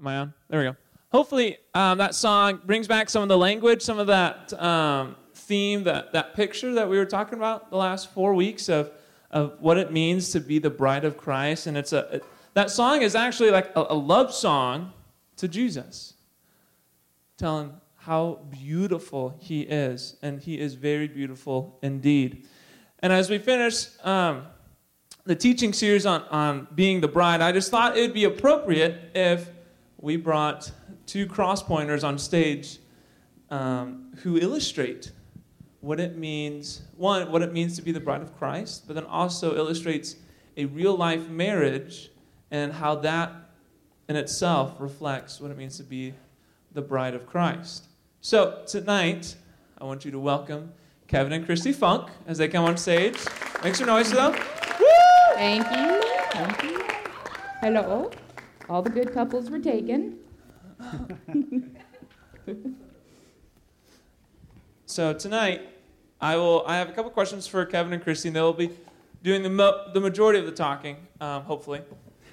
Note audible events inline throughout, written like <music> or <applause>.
Am I on? There we go. Hopefully, um, that song brings back some of the language, some of that um, theme, that, that picture that we were talking about the last four weeks of, of what it means to be the bride of Christ. And it's a, it, that song is actually like a, a love song to Jesus, telling how beautiful he is. And he is very beautiful indeed. And as we finish um, the teaching series on, on being the bride, I just thought it would be appropriate if we brought two Crosspointers on stage um, who illustrate what it means one, what it means to be the bride of Christ, but then also illustrates a real life marriage and how that in itself reflects what it means to be the bride of Christ. So tonight, I want you to welcome Kevin and Christy Funk as they come on stage. Make some noise. Woo! Thank you. Thank you. Hello. All the good couples were taken. <laughs> so tonight, I will. I have a couple questions for Kevin and Christy. They'll be doing the mo- the majority of the talking, um, hopefully,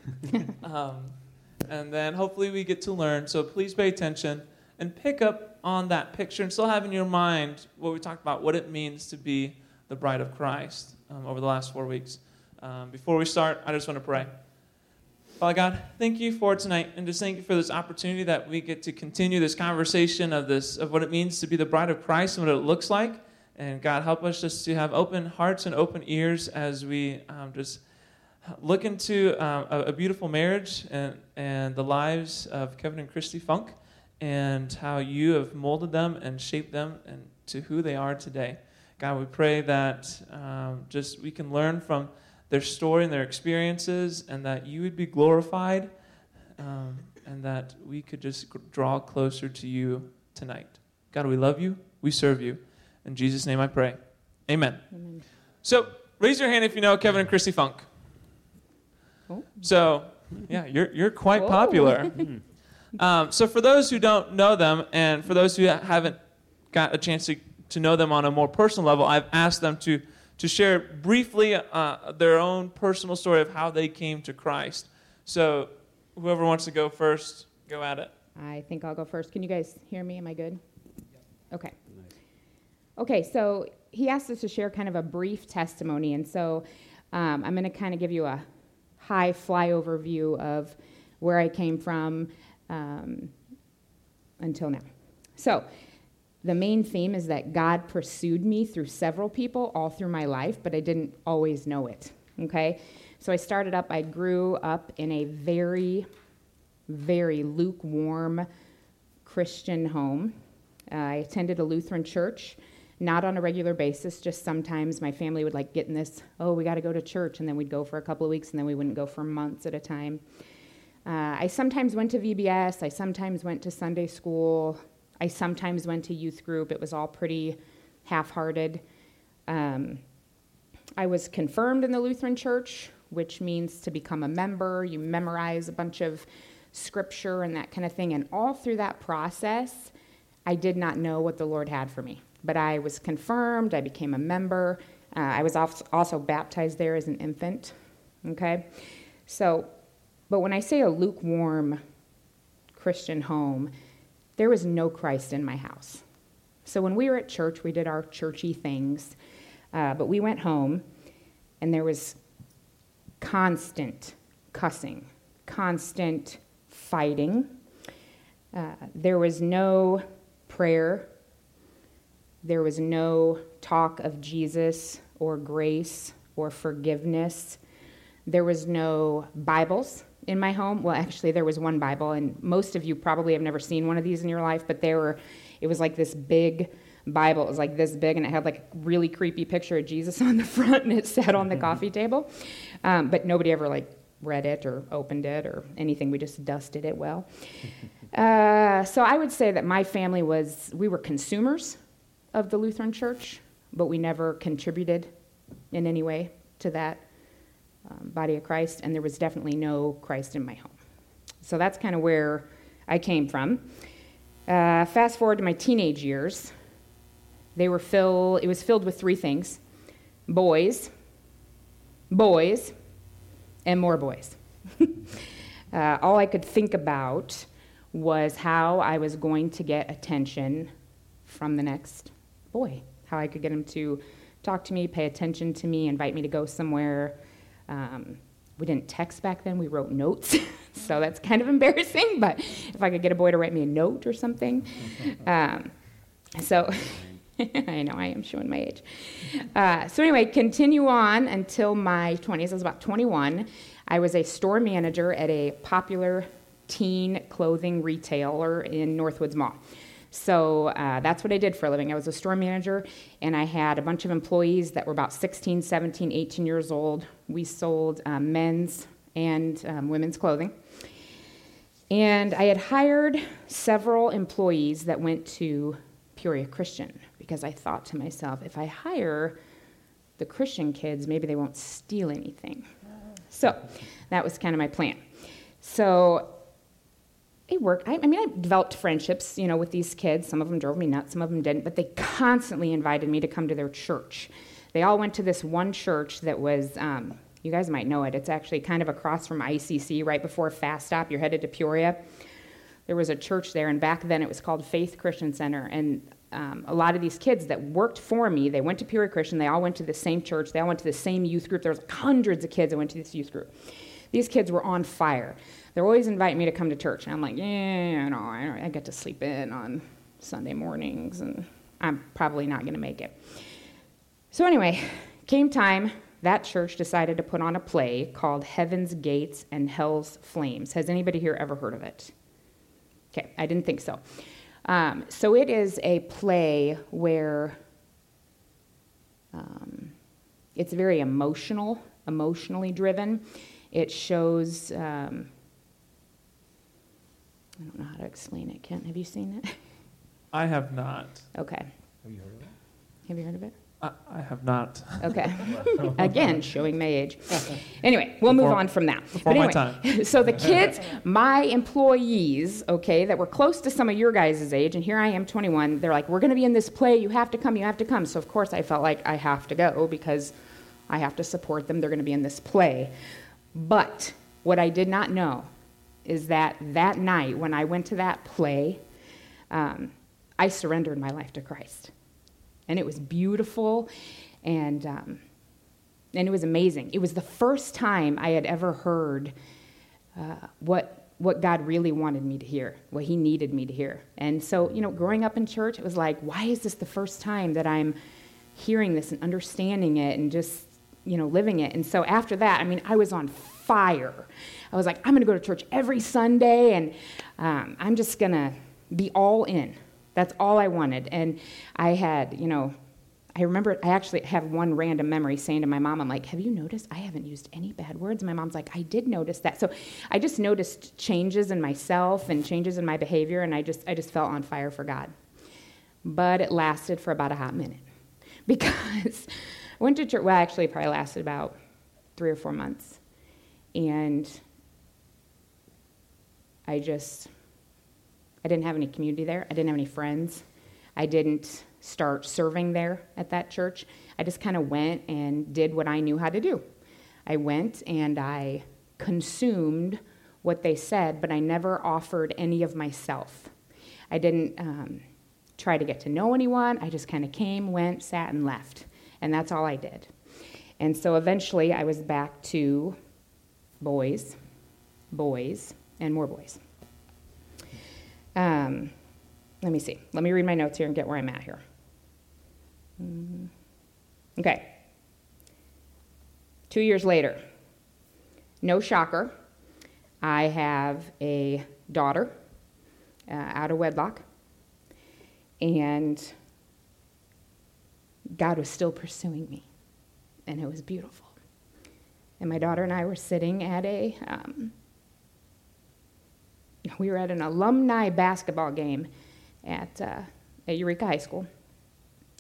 <laughs> um, and then hopefully we get to learn. So please pay attention and pick up on that picture, and still have in your mind what we talked about, what it means to be the bride of Christ um, over the last four weeks. Um, before we start, I just want to pray. Father God, thank you for tonight, and just thank you for this opportunity that we get to continue this conversation of this of what it means to be the bride of Christ and what it looks like. And God, help us just to have open hearts and open ears as we um, just look into um, a, a, beautiful marriage and, and the lives of Kevin and Christy Funk, and how you have molded them and shaped them and to who they are today. God, we pray that um, just we can learn from their story and their experiences, and that you would be glorified, um, and that we could just draw closer to you tonight. God, we love you, we serve you. In Jesus' name I pray. Amen. Amen. So, raise your hand if you know Kevin and Christy Funk. Oh. So, yeah, you're, you're quite Whoa. popular. <laughs> um, so, for those who don't know them, and for those who haven't got a chance to, to know them on a more personal level, I've asked them to to share briefly uh, their own personal story of how they came to Christ. So, whoever wants to go first, go at it. I think I'll go first. Can you guys hear me? Am I good? Okay. Okay, so he asked us to share kind of a brief testimony, and so um, I'm going to kind of give you a high flyover view of where I came from um, until now. So, the main theme is that God pursued me through several people all through my life, but I didn't always know it. Okay? So I started up, I grew up in a very, very lukewarm Christian home. Uh, I attended a Lutheran church, not on a regular basis, just sometimes my family would like get in this, oh, we got to go to church, and then we'd go for a couple of weeks, and then we wouldn't go for months at a time. Uh, I sometimes went to VBS, I sometimes went to Sunday school, I sometimes went to youth group. It was all pretty half hearted. Um, I was confirmed in the Lutheran church, which means to become a member. You memorize a bunch of scripture and that kind of thing. And all through that process, I did not know what the Lord had for me. But I was confirmed, I became a member. Uh, I was also baptized there as an infant. Okay? So, but when I say a lukewarm Christian home, there was no Christ in my house. So when we were at church, we did our churchy things, uh, but we went home, and there was constant cussing, constant fighting. Uh, there was no prayer. There was no talk of Jesus or grace or forgiveness. There was no Bibles in my home. Well, actually, there was one Bible, and most of you probably have never seen one of these in your life, but there were, it was like this big Bible. It was like this big, and it had like a really creepy picture of Jesus <laughs> on the front, and it sat on the coffee table. Um, but nobody ever like read it or opened it or anything. We just dusted it well. <laughs> Uh, so I would say that my family was, we were consumers of the Lutheran Church, but we never contributed in any way to that um, body of Christ, and there was definitely no Christ in my home. So that's kind of where I came from. Uh, fast forward to my teenage years, they were filled, it was filled with three things boys, boys, and more boys. <laughs> uh, all I could think about was how I was going to get attention from the next boy, how I could get him to talk to me, pay attention to me, invite me to go somewhere. Um, we didn't text back then, we wrote notes. <laughs> so that's kind of embarrassing, <laughs> but if I could get a boy to write me a note or something. <laughs> Um, so I know I am showing my age. Uh, so, anyway, continue on until my 20s. I was about 21. I was a store manager at a popular teen clothing retailer in Northwoods Mall. So uh, that's what I did for a living. I was a store manager, and I had a bunch of employees that were about 16, 17, 18 years old. We sold um, men's and um, women's clothing. And I had hired several employees that went to Peoria Christian because I thought to myself, if I hire the Christian kids, maybe they won't steal anything. So that was kind of my plan. So it worked. I, I, mean, I developed friendships, you know, with these kids. Some of them drove me nuts, some of them didn't, but they constantly invited me to come to their church. They all went to this one church that was, um, you guys might know it. It's actually kind of across from ICC, right before Fast Stop. You're headed to Peoria. There was a church there, and back then it was called Faith Christian Center. And um, a lot of these kids that worked for me, they went to Peoria Christian. They all went to the same church. They all went to the same youth group. There was hundreds of kids that went to this youth group. These kids were on fire they're always inviting me to come to church. And I'm like, yeah, know, I, I get to sleep in on Sunday mornings, and I'm probably not going to make it. So, anyway, came time, that church decided to put on a play called Heaven's Gates and Hell's Flames. Has anybody here ever heard of it? Okay, I didn't think so. Um, so, it is a play where um, it's very emotional, emotionally driven. It shows um, I don't know how to explain it. Kent, have you seen it? I have not. Okay. Have you heard of it? Have you heard of it? I, I have not. Okay. <laughs> Again, showing my age. Anyway, we'll Before- move on from that. before But my anyway, time. <laughs> so the kids, my employees, okay, that were close to some of your guys' age, and here I am, 21, they're like, we're going to be in this play. You have to come. You have to come. So, of course, I felt like I have to go because I have to support them. They're going to be in this play. But what I did not know is that that night when I went to that play, um, I surrendered my life to Christ. And it was beautiful and, um, and it was amazing. It was the first time I had ever heard uh, what, what God really wanted me to hear, what He needed me to hear. And so, you know, growing up in church, it was like, why is this the first time that I'm hearing this and understanding it and just, you know, living it? And so after that, I mean, I was on fire. I was like, I'm going to go to church every Sunday and um, I'm just going to be all in. That's all I wanted. And I had, you know, I remember I actually have one random memory saying to my mom, I'm like, Have you noticed I haven't used any bad words? And my mom's like, I did notice that. So I just noticed changes in myself and changes in my behavior, and I just, I just felt on fire for God. But it lasted for about a hot minute <laughs> because I went to church, well, actually, probably lasted about three or four months. And I just, I didn't have any community there. I didn't have any friends. I didn't start serving there at that church. I just kind of went and did what I knew how to do. I went and I consumed what they said, but I never offered any of myself. I didn't um, try to get to know anyone. I just kind of came, went, sat, and left. And that's all I did. And so eventually I was back to boys, boys, and more boys. Um, let me see. Let me read my notes here and get where I'm at here. Mm, Okay. Two years later, no shocker, I have a daughter uh, out of wedlock, and God was still pursuing me, and it was beautiful. And my daughter and I were sitting at a um, we were at an alumni basketball game at, uh, at Eureka High School.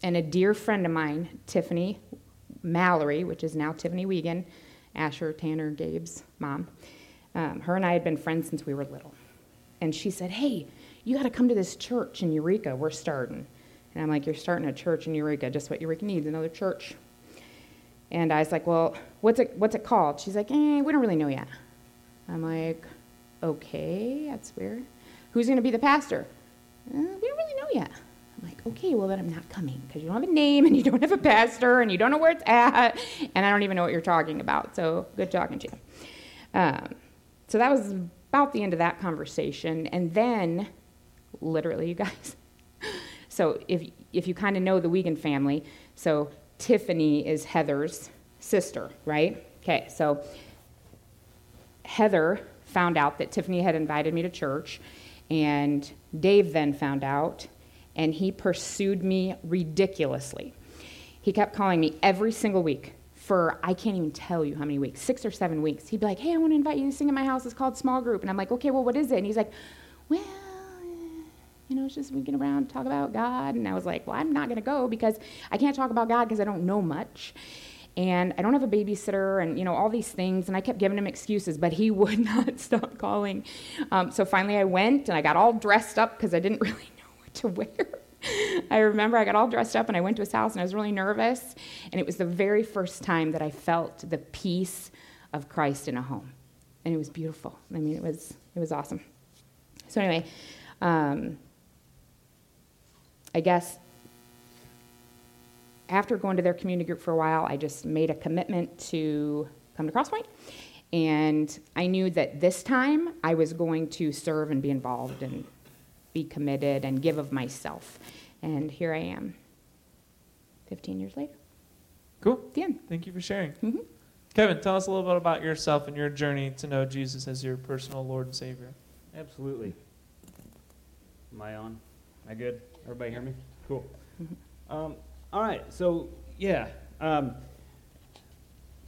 And a dear friend of mine, Tiffany Mallory, which is now Tiffany Wiegand, Asher, Tanner, Gabe's mom, um, her and I had been friends since we were little. And she said, Hey, you got to come to this church in Eureka. We're starting. And I'm like, You're starting a church in Eureka, just what Eureka needs, another church. And I was like, Well, what's it, what's it called? She's like, Eh, we don't really know yet. I'm like, okay, that's weird. Who's going to be the pastor? Uh, we don't really know yet. I'm like, okay, well, then I'm not coming because you don't have a name and you don't have a pastor and you don't know where it's at and I don't even know what you're talking about. So good talking to you. Um, so that was about the end of that conversation. And then, literally, you guys. So if, if you kind of know the Wiegand family, so Tiffany is Heather's sister, right? Okay, so Heather found out that Tiffany had invited me to church, and Dave then found out, and he pursued me ridiculously. He kept calling me every single week for I can't even tell you how many weeks, six or seven weeks. He'd be like, Hey, I want to invite you to sing in my house. It's called Small Group. And I'm like, Okay, well, what is it? And he's like, Well, you know, it's just we get around, talk about God. And I was like, Well, I'm not going to go because I can't talk about God because I don't know much and I don't have a babysitter, and you know all these things. And I kept giving him excuses, but he <laughs> would not stop calling. Um, so finally, I went and I got all dressed up because I didn't <laughs> really know what to wear. I remember I got all dressed up and I went to his house and I was really nervous. And it was the very first time that I felt the peace of Christ in a home, and it was beautiful. I mean, it was it was awesome. So anyway, um, I guess after going to their community group for a while, I just made a commitment to come to Crosspoint. And I knew that this time I was going to serve and be involved and be committed and give of myself. And here I am, 15 years later. Cool. The end. Thank you for sharing. hmm Kevin, tell us a little bit about yourself and your journey to know Jesus as your personal Lord and Savior. Absolutely. Am I on? Am I good? Everybody hear me? Cool. Um, all right. So yeah, um,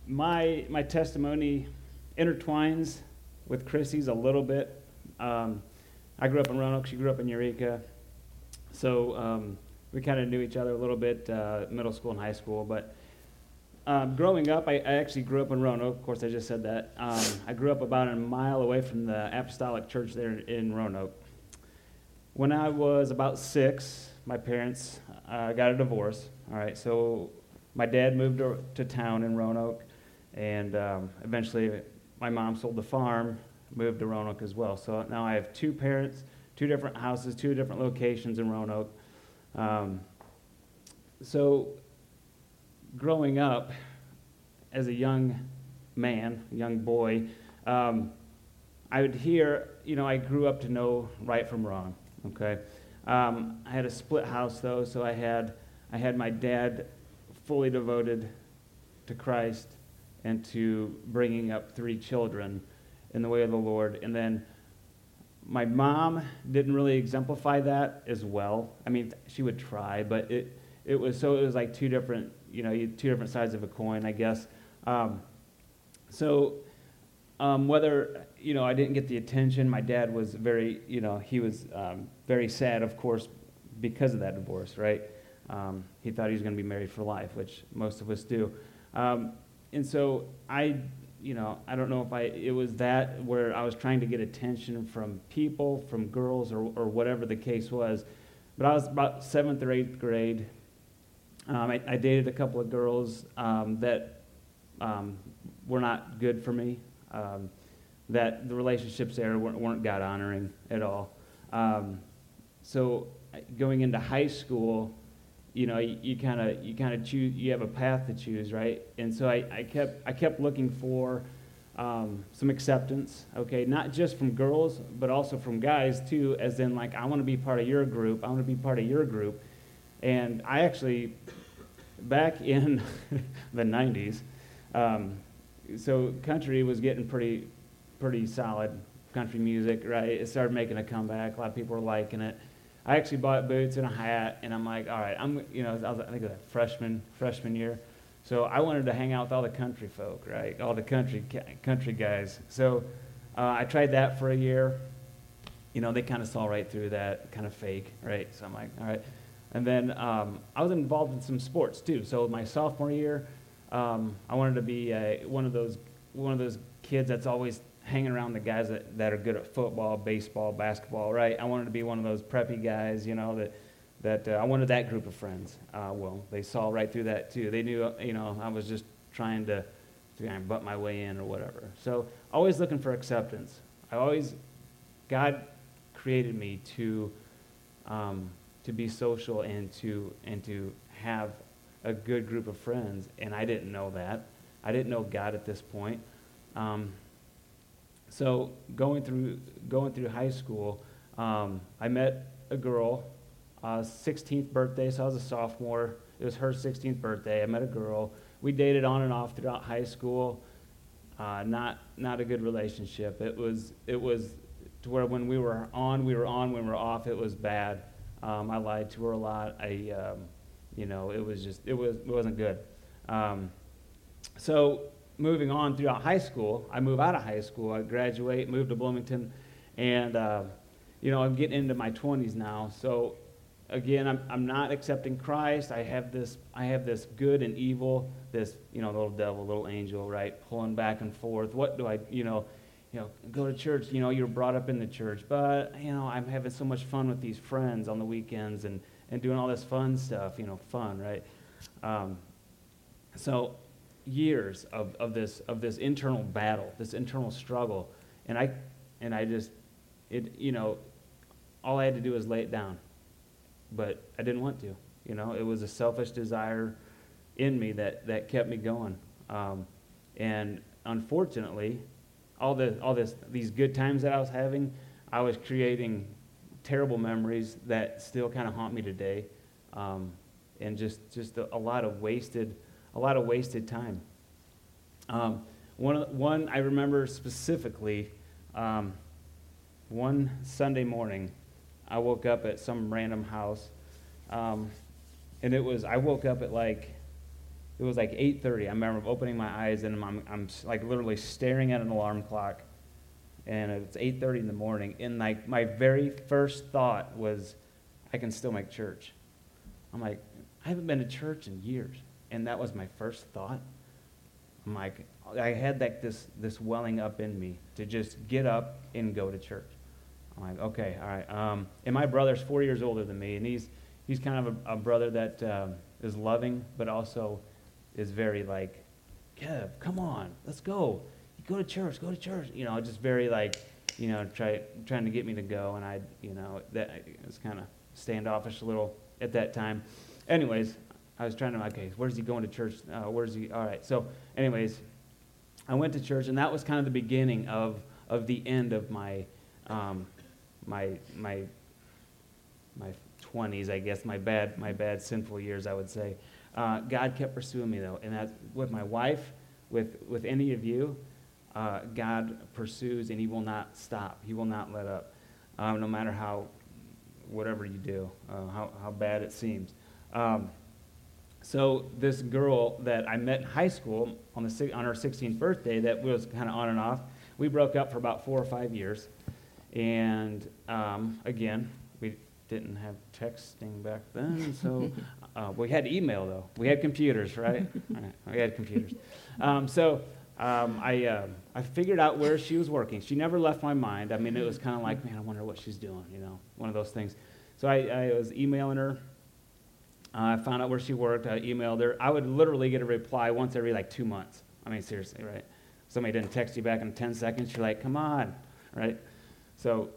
my my testimony intertwines with Chrissy's a little bit. Um, I grew up in Roanoke. She grew up in Eureka. So um, we kind of knew each other a little bit, uh, middle school and high school. But um, growing up, I, I actually grew up in Roanoke. Of course, I just said that. Um, I grew up about a mile away from the Apostolic Church there in Roanoke. When I was about six, my parents uh, got a divorce. All right, so my dad moved to, to town in Roanoke, and um, eventually my mom sold the farm, moved to Roanoke as well. So now I have two parents, two different houses, two different locations in Roanoke. Um, so growing up as a young man, young boy, um, I would hear, you know, I grew up to know right from wrong. Okay, um, I had a split house though, so I had I had my dad fully devoted to Christ and to bringing up three children in the way of the Lord, and then my mom didn't really exemplify that as well. I mean, she would try, but it it was so it was like two different you know two different sides of a coin, I guess. Um, so um, whether you know I didn't get the attention, my dad was very you know he was um, very sad, of course, because of that divorce, right? Um, he thought he was going to be married for life, which most of us do. Um, and so I, you know, I don't know if I it was that where I was trying to get attention from people, from girls, or or whatever the case was. But I was about seventh or eighth grade. Um, I, I dated a couple of girls um, that were not good for me. Um, that the relationships there weren't, weren't God honoring at all. Um, so uh, going into high school, you know, you kind of you kind of choose you have a path to choose, right? And so I, I kept I kept looking for um, some acceptance, okay, not just from girls, but also from guys too, as in like I want to be part of your group, I want to be part of your group, and I actually back in <laughs> the 90s. Um, so country was getting pretty, pretty solid country music, right? It started making a comeback. A lot of people were liking it. I actually bought boots and a hat, and I'm like, all right, I'm, you know, I was, I think it was a freshman, freshman year. So I wanted to hang out with all the country folk, right? All the country, country guys. So uh, I tried that for a year. You know, they kind of saw right through that, kind of fake, right? So I'm like, all right. And then um, I was involved in some sports too. So my sophomore year, um, I wanted to be uh, one of those one of those kids that's always hanging around the guys that, that are good at football, baseball, basketball, right? I wanted to be one of those preppy guys, you know, that that uh, I wanted that group of friends. Uh, well, they saw right through that too. They knew, you know, I was just trying to, to kind of butt my way in or whatever. So always looking for acceptance. I always, God created me to um, to be social and to and to have a good group of friends, and I didn't know that. I didn't know God at this point. Um, so going through going through high school, um, I met a girl, uh, 16th birthday, so I was a sophomore. It was her 16th birthday. I met a girl. We dated on and off throughout high school. Uh, not not a good relationship. It was it was to where when we were on, we were on. When we were off, it was bad. Um, I lied to her a lot. I, um, you know, it was just it was it wasn't good. Um, so moving on throughout high school, I move out of high school. I graduate, move to Bloomington, and uh, you know I'm getting into my 20s now. So again, I'm, I'm not accepting Christ. I have this I have this good and evil, this you know little devil, little angel, right, pulling back and forth. What do I you know? You know, go to church. You know, you're brought up in the church, but you know, I'm having so much fun with these friends on the weekends and and doing all this fun stuff. You know, fun, right? Um, so years of, of this of this internal battle, this internal struggle, and I and I just it you know all I had to do was lay it down but I didn't want to. You know, it was a selfish desire in me that, that kept me going. Um, and unfortunately, all the all this these good times that I was having, I was creating terrible memories that still kind of haunt me today, um, and just just a, a, lot of wasted a lot of wasted time. Um, one one I remember specifically, um, one Sunday morning. I woke up at some random house, um, and it was I woke up at like it was like 8:30. I remember opening my eyes and I'm, I'm like literally staring at an alarm clock, and it's 8:30 in the morning. And like my very first thought was, I can still make church. I'm like, I haven't been to church in years, and that was my first thought. I'm like, I had like this this welling up in me to just get up and go to church. I'm like, okay, all right. Um, and my brother's four years older than me, and he's he's kind of a, a brother that um, is loving, but also is very like, Kev, come on, let's go. Go to church, go to church. You know, just very like, you know, try trying to get me to go, and I, you know, that was kind of standoffish a little at that time. Anyways, I was trying to okay, where's he going to church? Uh, where's he? All right. So, anyways, I went to church, and that was kind of the beginning of of the end of my. Um, my my my 20s, I guess, my bad my bad sinful years, I would say. Uh, God kept pursuing me though, and that with my wife, with with any of you, uh, God pursues and He will not stop. He will not let up, um, no matter how whatever you do, uh, how how bad it seems. Um, so this girl that I met in high school on the on her 16th birthday, that was kind of on and off. We broke up for about four or five years. And um, again, we didn't have texting back then, so <laughs> uh, we had email though. We had computers, right? <laughs> right. We had computers. Um, so um, I, uh, I figured out where she was working. She never left my mind. I mean, it was kind of like, man, I wonder what she's doing, you know, one of those things. So I, I was emailing her. Uh, I found out where she worked. I emailed her. I would literally get a reply once every like two months. I mean, seriously, right? Somebody didn't text you back in 10 seconds. You're like, come on, right? So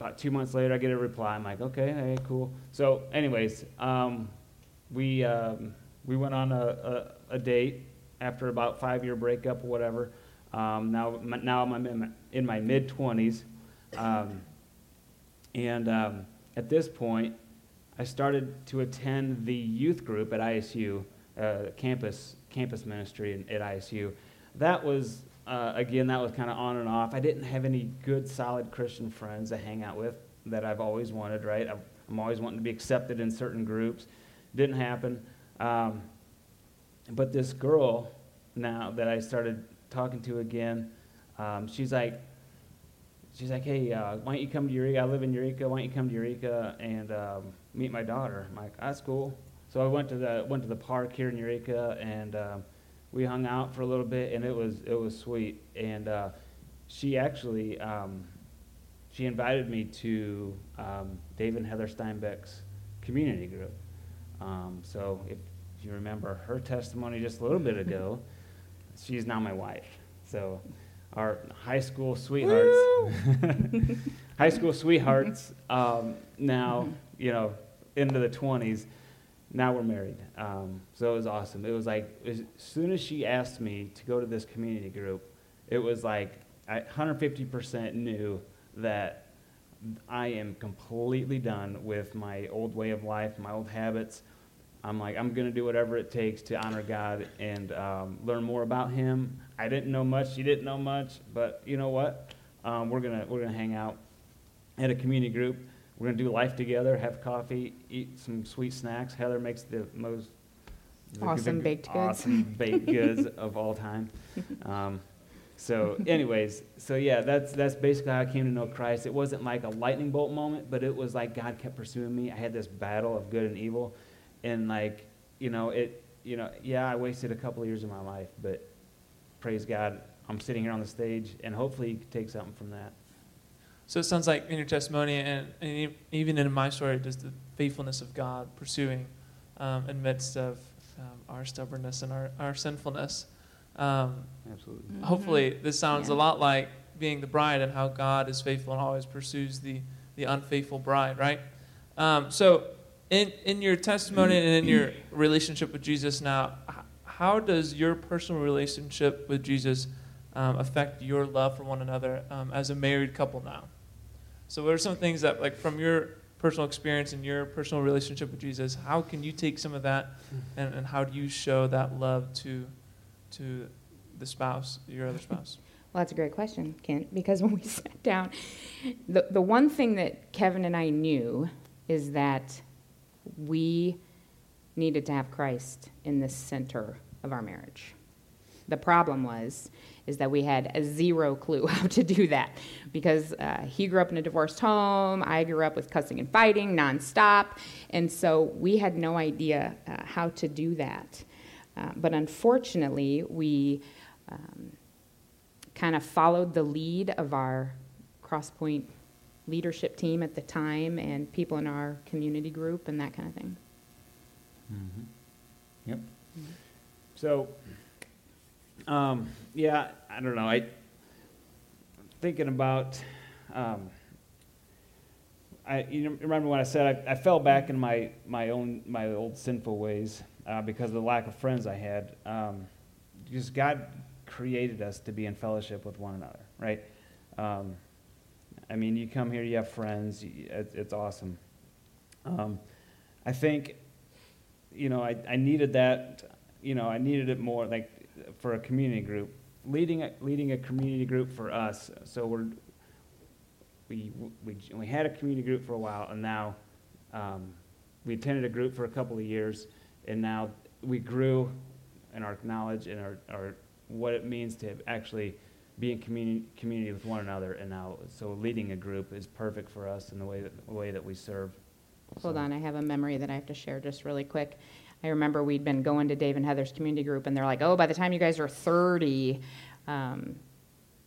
about two months later, I get a reply. I'm like, okay, hey, cool. So, anyways, um, we um, we went on a, a, a, date after about five year breakup or whatever. Um, now now I'm in my, mid 20s, um, and um, at this point, I started to attend the youth group at ISU, uh, campus campus ministry at ISU. That was uh, again, that was kind of on and off. I didn't have any good, solid Christian friends to hang out with that I've always wanted, right? I'm always wanting to be accepted in certain groups. Didn't happen. Um, but this girl now that I started talking to again, um, she's like, she's like, hey, uh, why don't you come to Eureka? I live in Eureka. Why don't you come to Eureka and um, meet my daughter? I'm like, that's cool. So I went to the went to the park here in Eureka and um, we hung out for a little bit, and it was it was sweet. And uh, she actually um, she invited me to um, Dave and Heather Steinbeck's community group. Um, so if you remember her testimony just a little bit ago, <laughs> she's now my wife. So our high school sweethearts. <laughs> high school sweethearts. <laughs> Um, now, you know, into the 20s. Now we're married. Um, so it was awesome. It was like, as soon as she asked me to go to this community group, it was like I 150% knew that I am completely done with my old way of life, my old habits. I'm like, I'm going to do whatever it takes to honor God and um, learn more about Him. I didn't know much. She didn't know much. But you know what? Um, we're going to we're gonna hang out at a community group. We're going to do life together, have coffee, eat some sweet snacks. Heather makes the most the- Awesome the baked goods. Awesome baked <laughs> goods of all time. Um, so, anyways, so yeah, that's that's basically how I came to know Christ. It wasn't like a lightning bolt moment, but it was like God kept pursuing me. I had this battle of good and evil, and like you know, it you know, yeah, I wasted a couple of years of my life, but praise God, I'm sitting here on the stage, and hopefully you can take something from that. So it sounds like in your testimony and, and e- even in my story, just the faithfulness of God pursuing um, in midst of um, our stubbornness and our, our sinfulness. Um, Absolutely. Hopefully, this sounds Yeah. a lot like being the bride and how God is faithful and always pursues the, the unfaithful bride, right? Um, so, in, in your testimony and in your relationship with Jesus now, how does your personal relationship with Jesus um, affect your love for one another um, as a married couple now? So, what are some things that, like, from your personal experience and your personal relationship with Jesus, how can you take some of that and, and how do you show that love to, to the spouse, your other spouse? <laughs> Well, that's a great question, Kent, because <laughs> when we sat down, the, the one thing that Kevin and I knew is that we needed to have Christ in the center of our marriage. The problem was is that we had a zero clue <laughs> how to do that because uh, he grew up in a divorced home, I grew up with cussing and fighting nonstop, and so we had no idea uh, how to do that. Uh, but unfortunately, we um, kind of followed the lead of our Crosspoint leadership team at the time and people in our community group and that kind of thing. Mm-hmm. Yep. So, um, yeah, I don't know. I am thinking about. Um, I you know, remember when I said I, I fell back in my my own my old sinful ways uh, because of the lack of friends I had. Um, because God created us to be in fellowship with one another, right? Um, I mean, you come here, you have friends, it's awesome. Um, I think you know, I, I needed that, you know, I needed it more like for a community group. Leading a, leading a community group for us, so we're, we, we, we had a community group for a while, and now um, we attended a group for a couple of years, and now we grew in our knowledge and our, our what it means to actually be in community, community with one another, and now so leading a group is perfect for us in the way that, the way that we serve. Hold So- on, I have a memory that I have to share just really quick. I remember we'd been going to Dave and Heather's community group, and they're like, "Oh, by the time you guys are 30, um,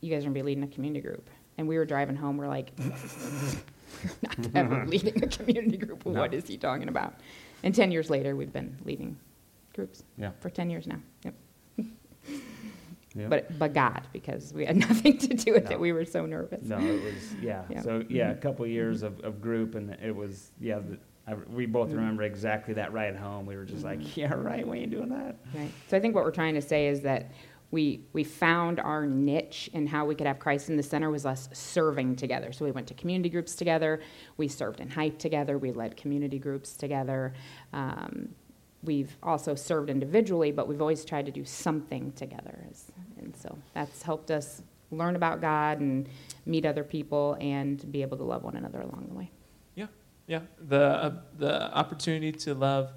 you guys are gonna be leading a community group." And we were driving home. We're like, <laughs> "Not ever <laughs> leading a community group. No. What is he talking about?" And 10 years later, we've been leading groups Yeah. for 10 years now. Yep. Yeah. But but God, because we had <laughs> nothing to do with No. it. We were so nervous. No, it was yeah. Yeah. So yeah, a Mhm. couple of years of, of group, and it was yeah. The, I, we both Mhm. remember exactly that ride home. We were just like, Mhm. yeah, right. We ain't doing that. Right. So I think what we're trying to say is that we we found our niche and how we could have Christ in the center was us serving together. So we went to community groups together. We served in hype together. We led community groups together. Um, we've also served individually, but we've always tried to do something together. As- And so that's helped us learn about God and meet other people and be able to love one another along the way. Yeah, yeah. the uh, the opportunity to love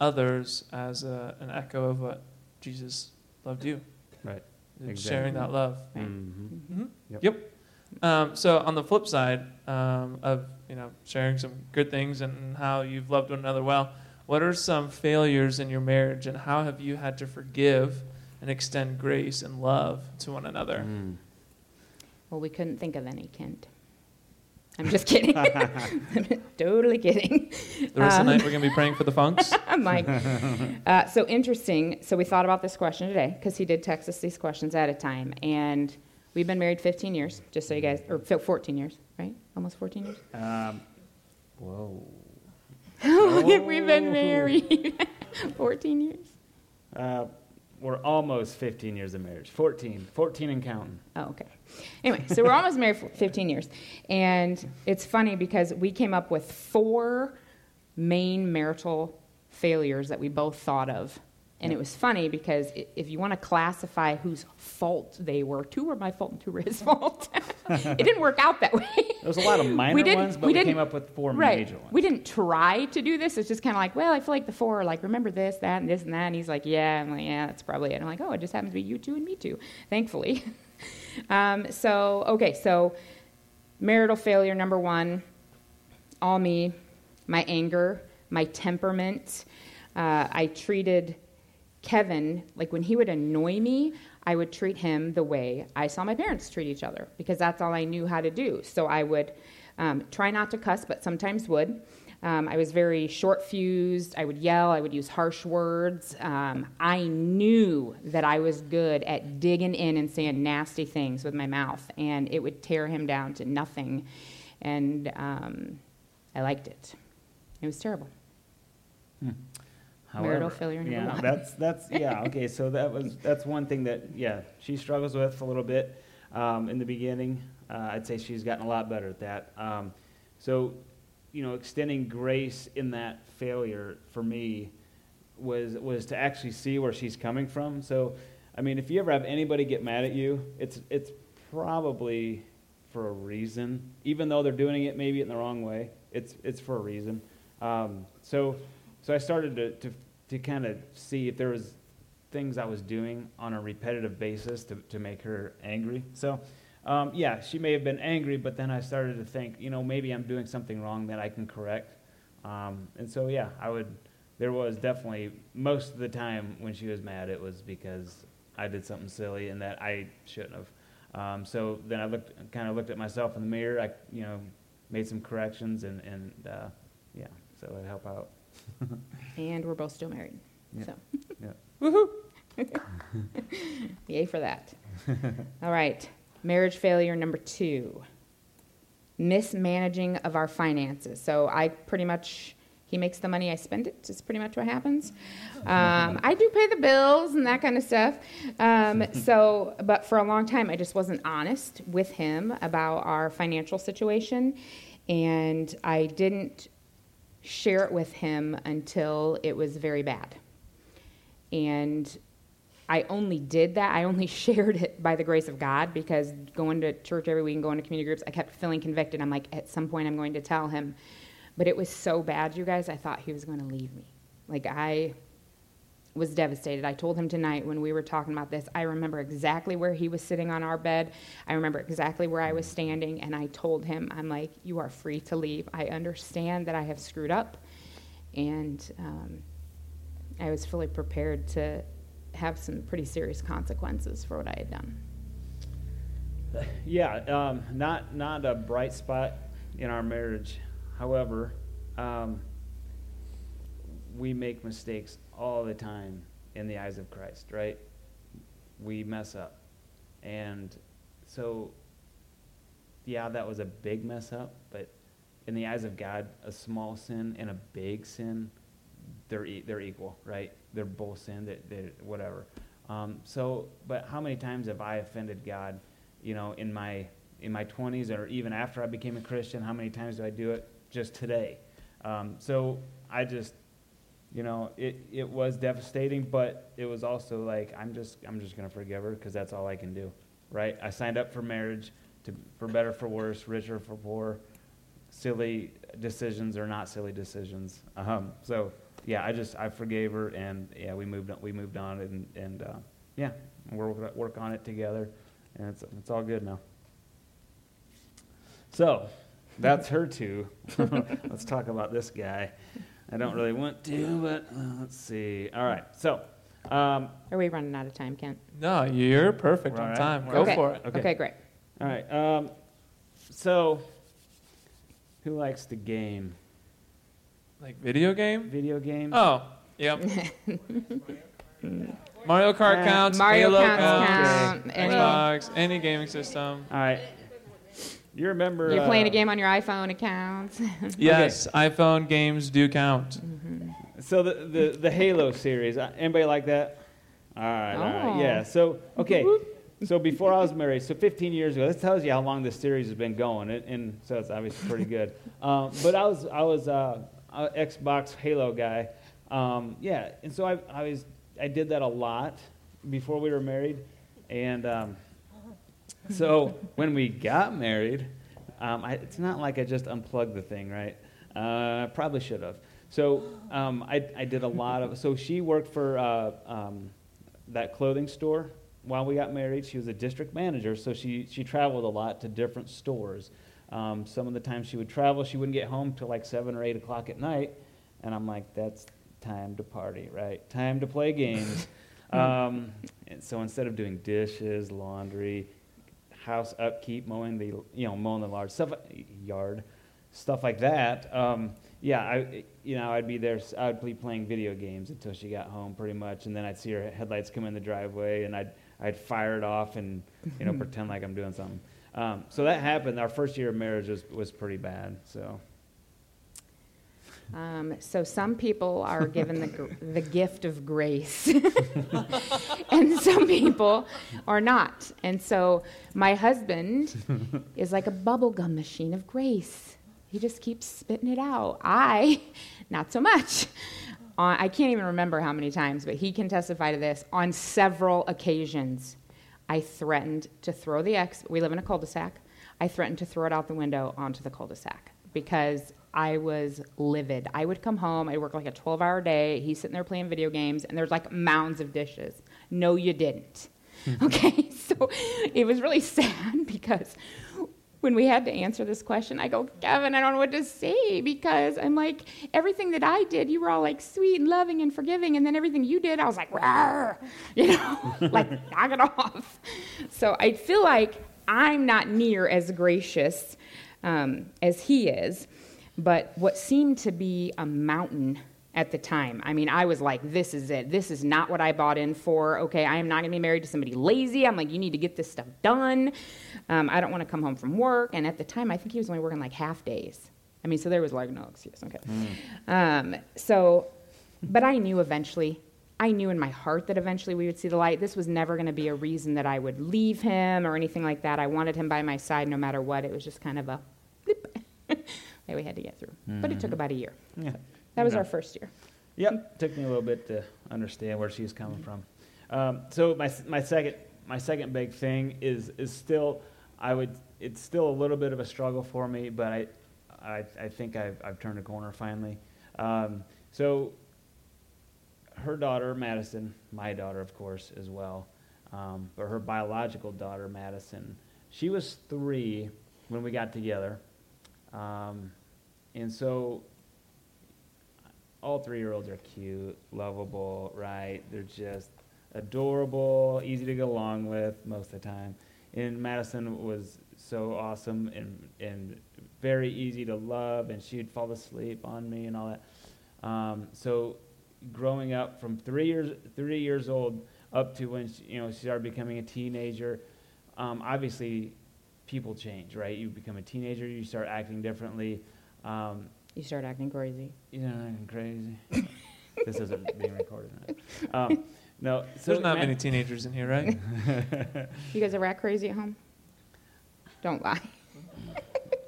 others as a, an echo of what Jesus loved you. Right. Exactly. Sharing that love. Right. Mm-hmm. hmm Yep. Yep. Um, so on the flip side um, of you know sharing some good things and how you've loved one another well, what are some failures in your marriage and how have you had to forgive and extend grace and love to one another? Mm. Well, we couldn't think of any, Kent. I'm just kidding. <laughs> totally kidding. The rest of Um, the night we're gonna be praying for the funks. <laughs> I'm like, <laughs> uh, so interesting. So we thought about this question today because he did text us these questions at a time, and we've been married 15 years, just so you guys, or 14 years, right? Almost 14 years? Um, whoa. How long have we been married? 14 years? Uh, we're almost 15 years of marriage. 14. 14 and counting. Oh, okay. Anyway, so we're almost married for 15 years. And it's funny because we came up with four main marital failures that we both thought of. And it was funny because if you want to classify whose fault they were, two were my fault and two were his <laughs> fault. it didn't work out that way. There was a lot of minor didn't- ones, but we, didn't- came up with four right. major ones. We didn't try to do this. It's just kind of like, well, I feel like the four are like, remember this, that, and this and that. And he's like, yeah. I'm like, yeah, that's probably it. I'm like, oh, it just happens to be you two and me too, thankfully. <laughs> um, so, okay, so marital failure number one, all me, my anger, my temperament. Uh, I treated Kevin, like when he would annoy me, I would treat him the way I saw my parents treat each other because that's all I knew how to do. So I would um, try not to cuss, but sometimes would. Um, I was very short fused. I would yell. I would use harsh words. Um, I knew that I was good at digging in and saying nasty things with my mouth, and it would tear him down to nothing. And um, I liked it. It was terrible. Marital failure yeah, one. that's that's <laughs> yeah. Okay, so that was that's one thing that yeah she struggles with a little bit um, in the beginning. Uh, I'd say she's gotten a lot better at that. Um, so, you know, extending grace in that failure for me was was to actually see where she's coming from. So, I mean, if you ever have anybody get mad at you, it's it's probably for a reason, even though they're doing it maybe in the wrong way. It's it's for a reason. Um, so so I started to to, to kind of see if there was things I was doing on a repetitive basis to, to make her angry. So, um, yeah, she may have been angry, but then I started to think, you know, maybe I'm doing something wrong that I can correct. Um, and so, yeah, I would. There was definitely most of the time when she was mad, it was because I did something silly and that I shouldn't have. Um, so then I looked, kind of looked at myself in the mirror. I, you know, made some corrections and and uh, yeah, so it helped out. <laughs> And we're both still married. Yeah. So, Yeah. <laughs> woohoo! <laughs> Yay for that. All right. Marriage failure number two mismanaging of our finances. So, I pretty much, he makes the money, I spend it. it, is pretty much what happens. Um, I do pay the bills and that kind of stuff. Um, so, but for a long time, I just wasn't honest with him about our financial situation. And I didn't share it with him until it was very bad. And I only did that. I only <laughs> shared it by the grace of God because going to church every week and going to community groups, I kept feeling convicted. I'm like, at some point, I'm going to tell him. But it was so bad, you guys, I thought he was going to leave me. Like, I was devastated. I told him tonight when we were talking about this, I remember exactly where he was sitting on our bed. I remember exactly where I was standing. And I told him, I'm like, you are free to leave. I understand that I have screwed up. And um, I was fully prepared to have some pretty serious consequences for what I had done. <sighs> Yeah, um, not not a bright spot in our marriage. However, um, we make mistakes all the time in the eyes of Christ, right? We mess up, and so yeah, that was a big mess up. But in the eyes of God, a small sin and a big sin, they're e- they're equal, right? They're both sin. That they, whatever. Um, so, but how many times have I offended God? You know, in my in my 20s or even after I became a Christian, how many times do I do it? Just today. Um, so I just, you know, it, it was devastating, but it was also like I'm just I'm just gonna forgive her because that's all I can do, right? I signed up for marriage to for better for worse, richer for poor. Silly decisions or not silly decisions. Um, so yeah, I just I forgave her and yeah, we moved on, we moved on and and uh, yeah, we're work, work on it together, and it's it's all good now. So that's her two. <laughs> let's talk about this guy. I don't really want to, but uh, let's see. All right, so um, Are we running out of time, Kent? No, you're perfect We're on right. time. We're Go all okay. for it. Okay. Okay, great. all right, um, so who likes to game? Like video game? Video games? Oh, yep. <laughs> Mario Kart Uh, counts. Mario Halo counts counts. count. Okay. Any, Xbox, any gaming system. All right. You remember? You're playing a uh, game on your iPhone account. <laughs> Yes, iPhone games do count. So the, the, the Halo series, uh, anybody like that? All right, all right, Oh. yeah. So okay, so before I was married, so 15 years ago, this tells you how long this series has been going, and, and so it's obviously pretty good. <laughs> Um, but I was I was uh, a Xbox Halo guy, um, yeah, and so I I was I did that a lot before we were married, and um, so when we got married, um, I, it's not like I just unplugged the thing, right? Uh, I probably should have. So um, I, I did a lot of. So she worked for uh, um, that clothing store while we got married. She was a district manager, so she she traveled a lot to different stores. Um, some of the times she would travel, she wouldn't get home till like seven or eight o'clock at night, and I'm like, that's time to party, right? Time to play games. <laughs> um, and so instead of doing dishes, laundry, house upkeep, mowing the you know mowing the large stuff yard, stuff like that. Um, yeah, I you know I'd be there. I would be playing video games until she got home, pretty much, and then I'd see her headlights come in the driveway, and I'd I'd fire it off and you know <laughs> pretend like I'm doing something. Um, so that happened. Our first year of marriage was was pretty bad. So Um, so some people are given the, the gift of grace, <laughs> and some people are not. And so my husband is like a bubblegum machine of grace. He just keeps spitting it out. I, not so much. Uh, I can't even remember how many times, but he can testify to this. On several occasions, I threatened to throw the ex. We live in a cul-de-sac. I threatened to throw it out the window onto the cul-de-sac because I was livid. I would come home. I'd work like a 12-hour day. He's sitting there playing video games, and there's like mounds of dishes. No, you didn't. <laughs> okay, <laughs> so it was really sad <laughs> because when we had to answer this question, I go, Kevin, I don't know what to say because I'm like, everything that I did, you were all like sweet and loving and forgiving, and then everything you did, I was like, Rawr, you know, like knock it off. So I feel like I'm not near as gracious um, as he is, but what seemed to be a mountain at the time. I mean, I was like, this is it. This is not what I bought in for. Okay, I am not going to be married to somebody lazy. I'm like, you need to get this stuff done. Um, I don't want to come home from work. And at the time, I think he was only working like half days. I mean, so there was like no excuse. Okay. Um, so, but I knew eventually. I knew in my heart that eventually we would see the light. This was never going to be a reason that I would leave him or anything like that. I wanted him by my side no matter what. It was just kind of a that we had to get through. But it took about a year. yeah. That was Okay. our first year. Yep, took me a little bit to understand where she's coming from. Um, so my my second my second big thing is is still I would it's still a little bit of a struggle for me, but I I, I think I've I've turned a corner finally. Um, so her daughter Madison, my daughter of course as well, um, but her biological daughter Madison, she was three when we got together, um, and so all three year olds are cute, lovable, right? They're just adorable, easy to get along with most of the time. And Madison was so awesome and, and very easy to love, and she'd fall asleep on me and all that. Um, so, growing up from three years three years old up to when she, you know she started becoming a teenager, um, obviously people change, right? You become a teenager, you start acting differently. Um, You start acting crazy. you know, I'm crazy. <laughs> this isn't being recorded. Right? <laughs> Um, no, so There's not Ma- many teenagers in here, right? <laughs> You guys ever act crazy at home? Don't lie.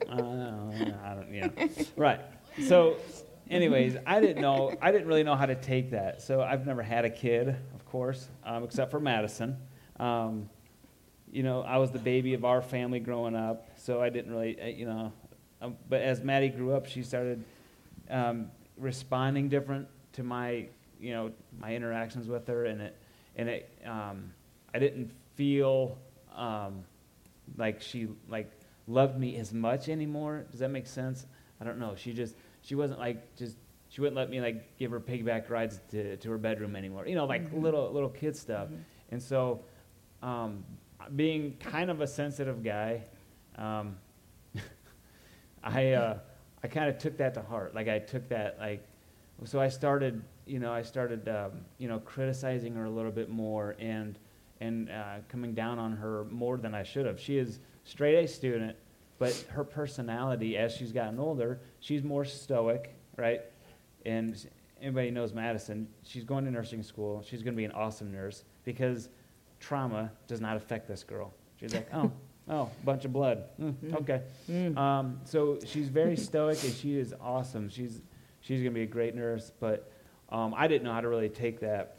Uh, no, no, I don't. Yeah, right. So, anyways, I didn't know. I didn't really know how to take that. So I've never had a kid, of course, um, except for Madison. Um, you know, I was the baby of our family growing up, so I didn't really, uh, you know. Um, but as Maddie grew up, she started um, responding different to my, you know, my interactions with her, and it, and it, um, I didn't feel um, like she like loved me as much anymore. Does that make sense? I don't know. She just she wasn't like just she wouldn't let me like give her piggyback rides to, to her bedroom anymore. You know, like little little kid stuff. And so, um, being kind of a sensitive guy, um, <laughs> I uh, I kind of took that to heart. Like I took that like, so I started you know I started um, you know criticizing her a little bit more and and uh, coming down on her more than I should have. She is straight A student, but her personality, as she's gotten older, she's more stoic, right? And anybody knows Madison, she's going to nursing school. She's going to be an awesome nurse because trauma does not affect this girl. She's like, oh, <laughs> oh, bunch of blood. Mm, okay. Mm. Um, so she's very stoic and she is awesome. She's she's going to be a great nurse, but um, I didn't know how to really take that.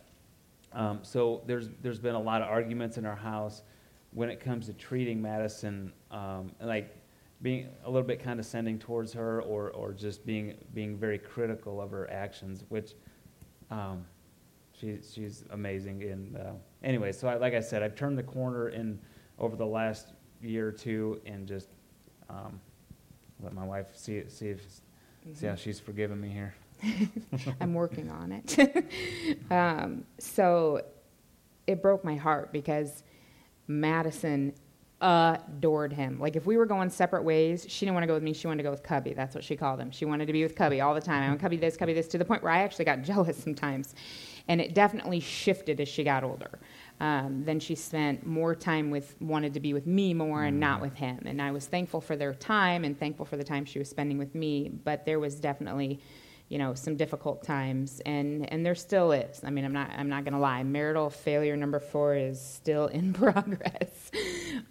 Um, so there's there's been a lot of arguments in our house when it comes to treating Madison, um, like being a little bit condescending towards her, or or just being being very critical of her actions, which. Um, she, she's amazing. And uh, anyway, so I, like I said, I've turned the corner in over the last year or two, and just um, let my wife see see if mm-hmm. see how mm-hmm. she's forgiven me here. <laughs> I'm working on it. <laughs> um, so it broke my heart because Madison adored him. Like if we were going separate ways, she didn't want to go with me. She wanted to go with Cubby. That's what she called him. She wanted to be with Cubby all the time. I want Cubby this, Cubby this, to the point where I actually got <laughs> jealous sometimes. And it definitely shifted as she got older. Um, then she spent more time with, wanted to be with me more and not mm. with him. And I was thankful for their time and thankful for the time she was spending with me. But there was definitely you know some difficult times and and there still is i mean i'm not i'm not going to lie marital failure number four is still in <laughs> progress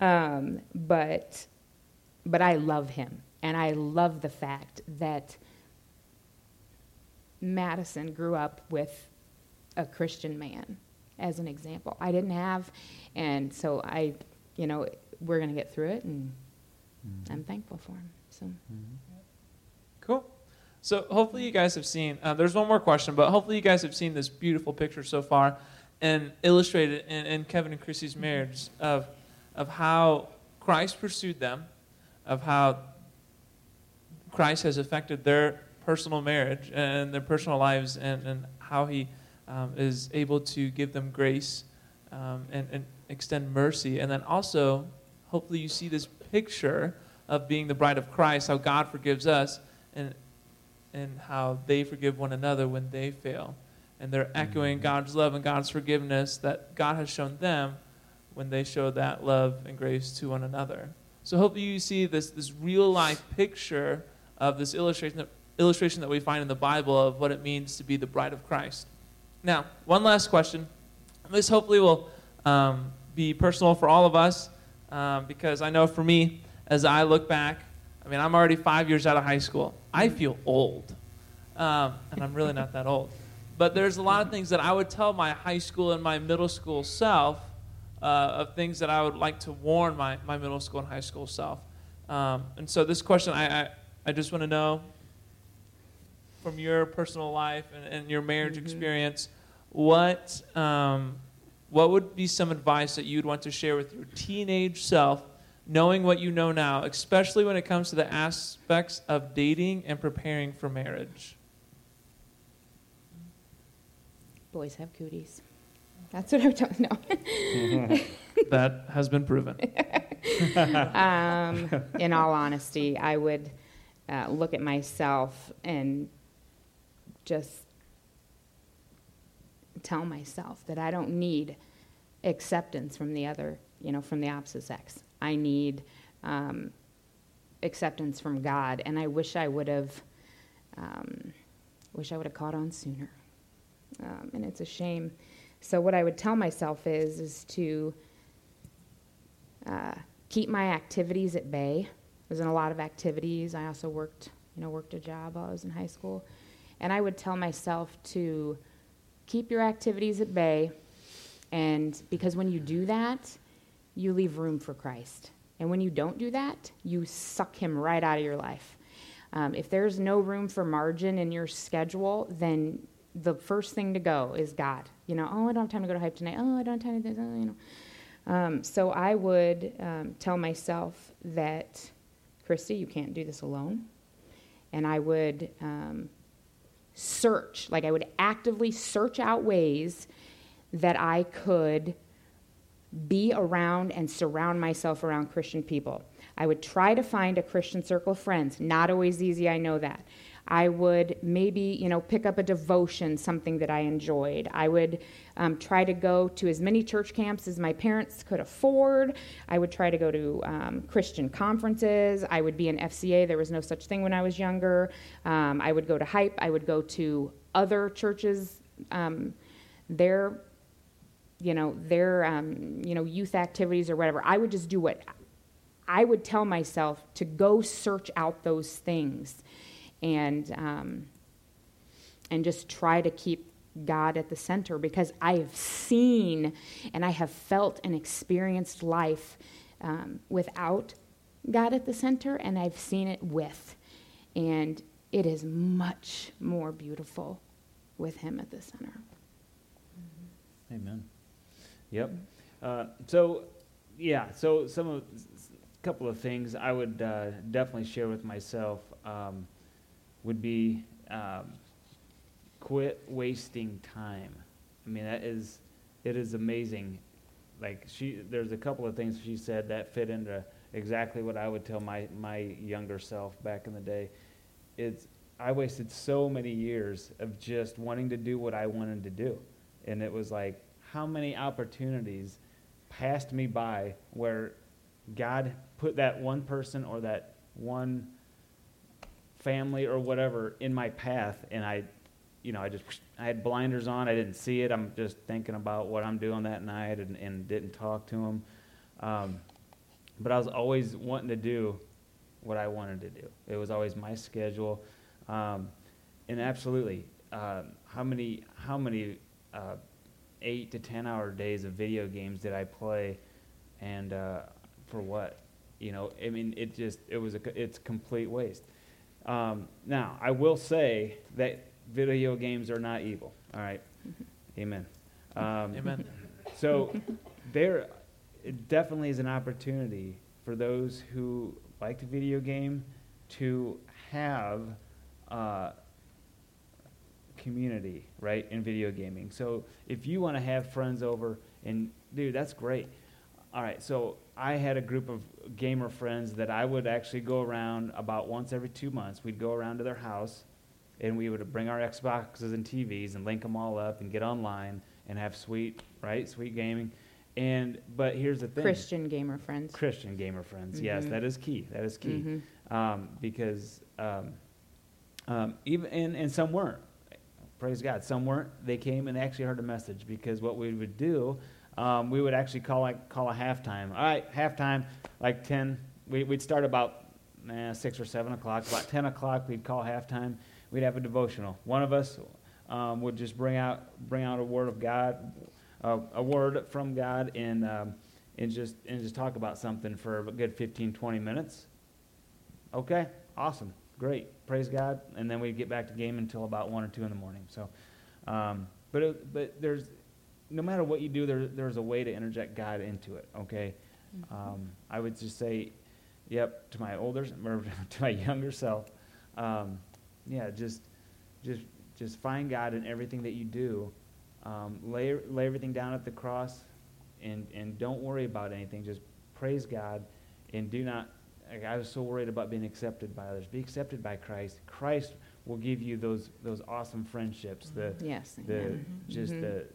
um, but but i love him and i love the fact that madison grew up with a christian man as an example i didn't have and so i you know we're going to get through it and mm-hmm. i'm thankful for him so mm-hmm. cool so hopefully you guys have seen. Uh, there's one more question, but hopefully you guys have seen this beautiful picture so far, and illustrated in, in Kevin and Christy's marriage of of how Christ pursued them, of how Christ has affected their personal marriage and their personal lives, and, and how He um, is able to give them grace um, and, and extend mercy, and then also hopefully you see this picture of being the bride of Christ, how God forgives us, and and how they forgive one another when they fail. And they're echoing mm-hmm. God's love and God's forgiveness that God has shown them when they show that love and grace to one another. So hopefully you see this, this real life picture of this illustration that, illustration that we find in the Bible of what it means to be the bride of Christ. Now, one last question. This hopefully will um, be personal for all of us um, because I know for me, as I look back I mean, I'm already five years out of high school. I feel old. Um, and I'm really not that old. But there's a lot of things that I would tell my high school and my middle school self uh, of things that I would like to warn my, my middle school and high school self. Um, and so this question, I, I, I just want to know from your personal life and, and your marriage mm-hmm. experience, what, um, what would be some advice that you'd want to share with your teenage self knowing what you know now, especially when it comes to the aspects of dating and preparing for marriage? Boys have cooties. That's what I don't know. <laughs> that has been proven. <laughs> um, in all honesty, I would uh, look at myself and just tell myself that I don't need acceptance from the other, you know, from the opposite sex. I need um, acceptance from God, and I wish I would have, um, wish I would have caught on sooner. Um, and it's a shame. So what I would tell myself is, is to uh, keep my activities at bay. I was in a lot of activities. I also worked, you know, worked a job while I was in high school, and I would tell myself to keep your activities at bay, and because when you do that, you leave room for Christ. And when you don't do that, you suck him right out of your life. Um, if there's no room for margin in your schedule, then the first thing to go is God. You know, oh, I don't have time to go to hype tonight. Oh, I don't have time to do this. Oh, you know. Um, so I would um, tell myself that, Christy, you can't do this alone. And I would um, search, like I would actively search out ways that I could be around and surround myself around Christian people. I would try to find a Christian circle of friends. Not always easy, I know that. I would maybe, you know, pick up a devotion, something that I enjoyed. I would um, try to go to as many church camps as my parents could afford. I would try to go to um, Christian conferences. I would be in FCA. There was no such thing when I was younger. Um, I would go to Hype. I would go to other churches. Um, their, you know, their, um, you know, youth activities or whatever. I would just do what I would tell myself to go search out those things and um, and just try to keep God at the center because I have seen and I have felt and experienced life um, without God at the center, and I've seen it with, and it is much more beautiful with Him at the center. Amen. Yep. Uh, so, yeah. So some of a couple of things I would uh, definitely share with myself. Um, would be um, quit wasting time. I mean, that is, it is amazing. Like she, there's a couple of things she said that fit into exactly what I would tell my my younger self back in the day. It's I wasted so many years of just wanting to do what I wanted to do, and it was like how many opportunities passed me by where God put that one person or that one family or whatever in my path, and I, you know, I just I had blinders on. I didn't see it. I'm just thinking about what I'm doing that night, and, and didn't talk to him. Um, but I was always wanting to do what I wanted to do. It was always my schedule, um, and absolutely, uh, how many how many uh, eight to ten hour days of video games did I play, and uh, for what? You know, I mean, it just it was a it's complete waste. Um, now, I will say that video games are not evil. All right. Amen. Um, Amen. So there definitely is an opportunity for those who like to video game to have uh, community, right, in video gaming. So if you want to have friends over, and dude, that's great. All right, so I had a group of gamer friends that I would actually go around about once every two months. We'd go around to their house, and we would bring our Xboxes and TVs and link them all up and get online and have sweet, right, sweet gaming. And but here's the thing: Christian gamer friends. Christian gamer friends. Mm-hmm. Yes, that is key. That is key. Mm-hmm. Um, because um, um, even and, and some weren't. Praise God, some weren't. They came and actually heard a message because what we would do um, we would actually call like call a halftime. All right, halftime, like ten. We, would start about eh, six or seven o'clock. About ten o'clock, we'd call halftime. We'd have a devotional. One of us um, would just bring out bring out a word of God, uh, a word from God, and um, and just and just talk about something for a good 15, 20 minutes. Okay, awesome, great, praise God, and then we'd get back to game until about one or two in the morning. So, um, but it, but there's no matter what you do, there, there's a way to interject God into it, okay? Mm-hmm. Um, I would just say, yep, to my older, or <laughs> to my younger self, um, yeah, just, just, just find God in everything that you do. Um, lay, lay everything down at the cross, and, and don't worry about anything. Just praise God, and do not. Like I was so worried about being accepted by others. Be accepted by Christ. Christ will give you those those awesome friendships. The yes, the just mm-hmm. the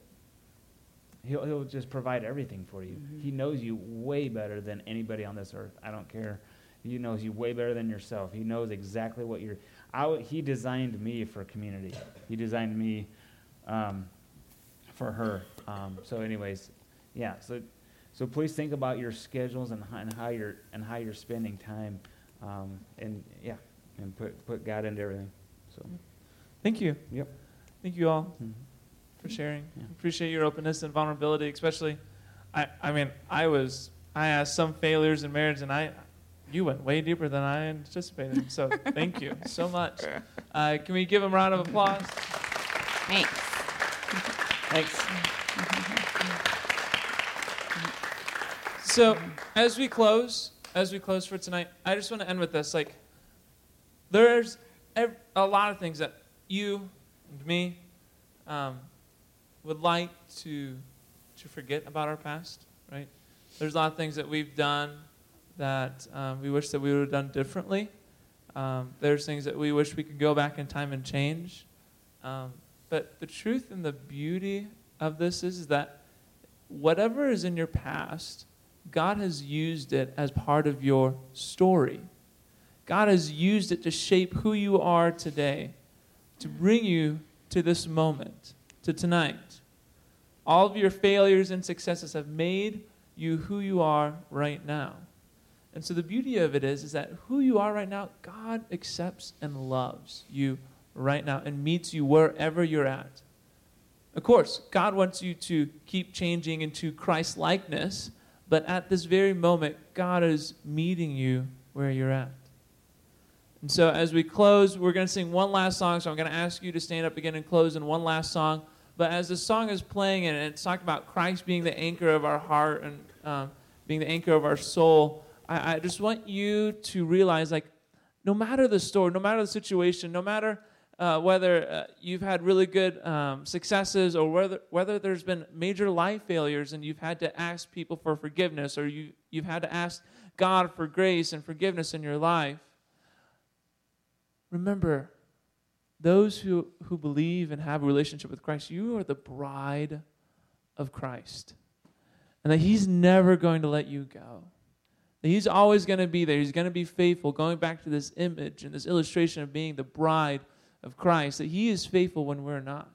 He'll, he'll just provide everything for you. Mm-hmm. He knows you way better than anybody on this earth. I don't care. He knows you way better than yourself. He knows exactly what you're. I, he designed me for community. He designed me um, for her. Um, so, anyways, yeah. So, so please think about your schedules and, and how you're and how you're spending time, um, and yeah, and put put God into everything. So, thank you. Yep. Thank you all. Mm-hmm for sharing. Yeah. Appreciate your openness and vulnerability, especially. I, I mean, I was, I asked some failures in marriage, and I, you went way deeper than I anticipated. So thank you so much. <laughs> Uh, can we give him a round of applause? Thanks. Thanks. So as we close, as we close for tonight, I just want to end with this. Like, there's a lot of things that you and me um, would like to to forget about our past, right? There's a lot of things that we've done that um, we wish that we would have done differently, Um, there's things that we wish we could go back in time and change. Um, but the truth and the beauty of this is, is that whatever is in your past, God has used it as part of your story. God has used it to shape who you are today, to bring you to this moment, to tonight. All of your failures and successes have made you who you are right now. And so the beauty of it is, is that who you are right now, God accepts and loves you right now and meets you wherever you're at. Of course, God wants you to keep changing into Christ likeness, but at this very moment, God is meeting you where you're at. And so as we close, we're going to sing one last song. So I'm going to ask you to stand up again and close in one last song. But as the song is playing and it's talking about Christ being the anchor of our heart and um, being the anchor of our soul, I, I just want you to realize like, no matter the story, no matter the situation, no matter uh, whether uh, you've had really good um, successes or whether, whether there's been major life failures and you've had to ask people for forgiveness or you, you've had to ask God for grace and forgiveness in your life, remember, those who, who believe and have a relationship with Christ, you are the bride of Christ. And that He's never going to let you go. That He's always going to be there. He's going to be faithful. Going back to this image and this illustration of being the bride of Christ, that He is faithful when we're not.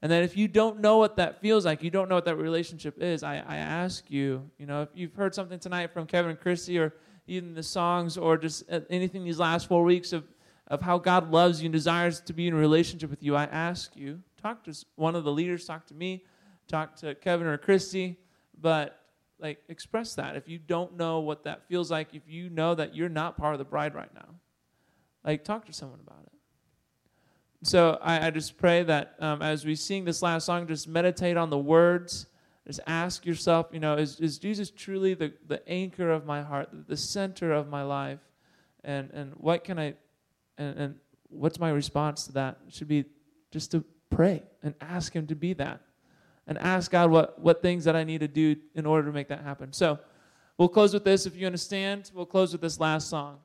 And that if you don't know what that feels like, you don't know what that relationship is, I, I ask you, you know, if you've heard something tonight from Kevin and Christy or even the songs or just anything these last four weeks of of how God loves you and desires to be in a relationship with you, I ask you, talk to one of the leaders, talk to me, talk to Kevin or Christy, but like express that. If you don't know what that feels like, if you know that you're not part of the bride right now, like talk to someone about it. So I, I just pray that um, as we sing this last song, just meditate on the words. Just ask yourself, you know, is, is Jesus truly the, the anchor of my heart, the, the center of my life? And, and what can I and, and what's my response to that? Should be just to pray and ask Him to be that. And ask God what, what things that I need to do in order to make that happen. So we'll close with this. If you understand, we'll close with this last song.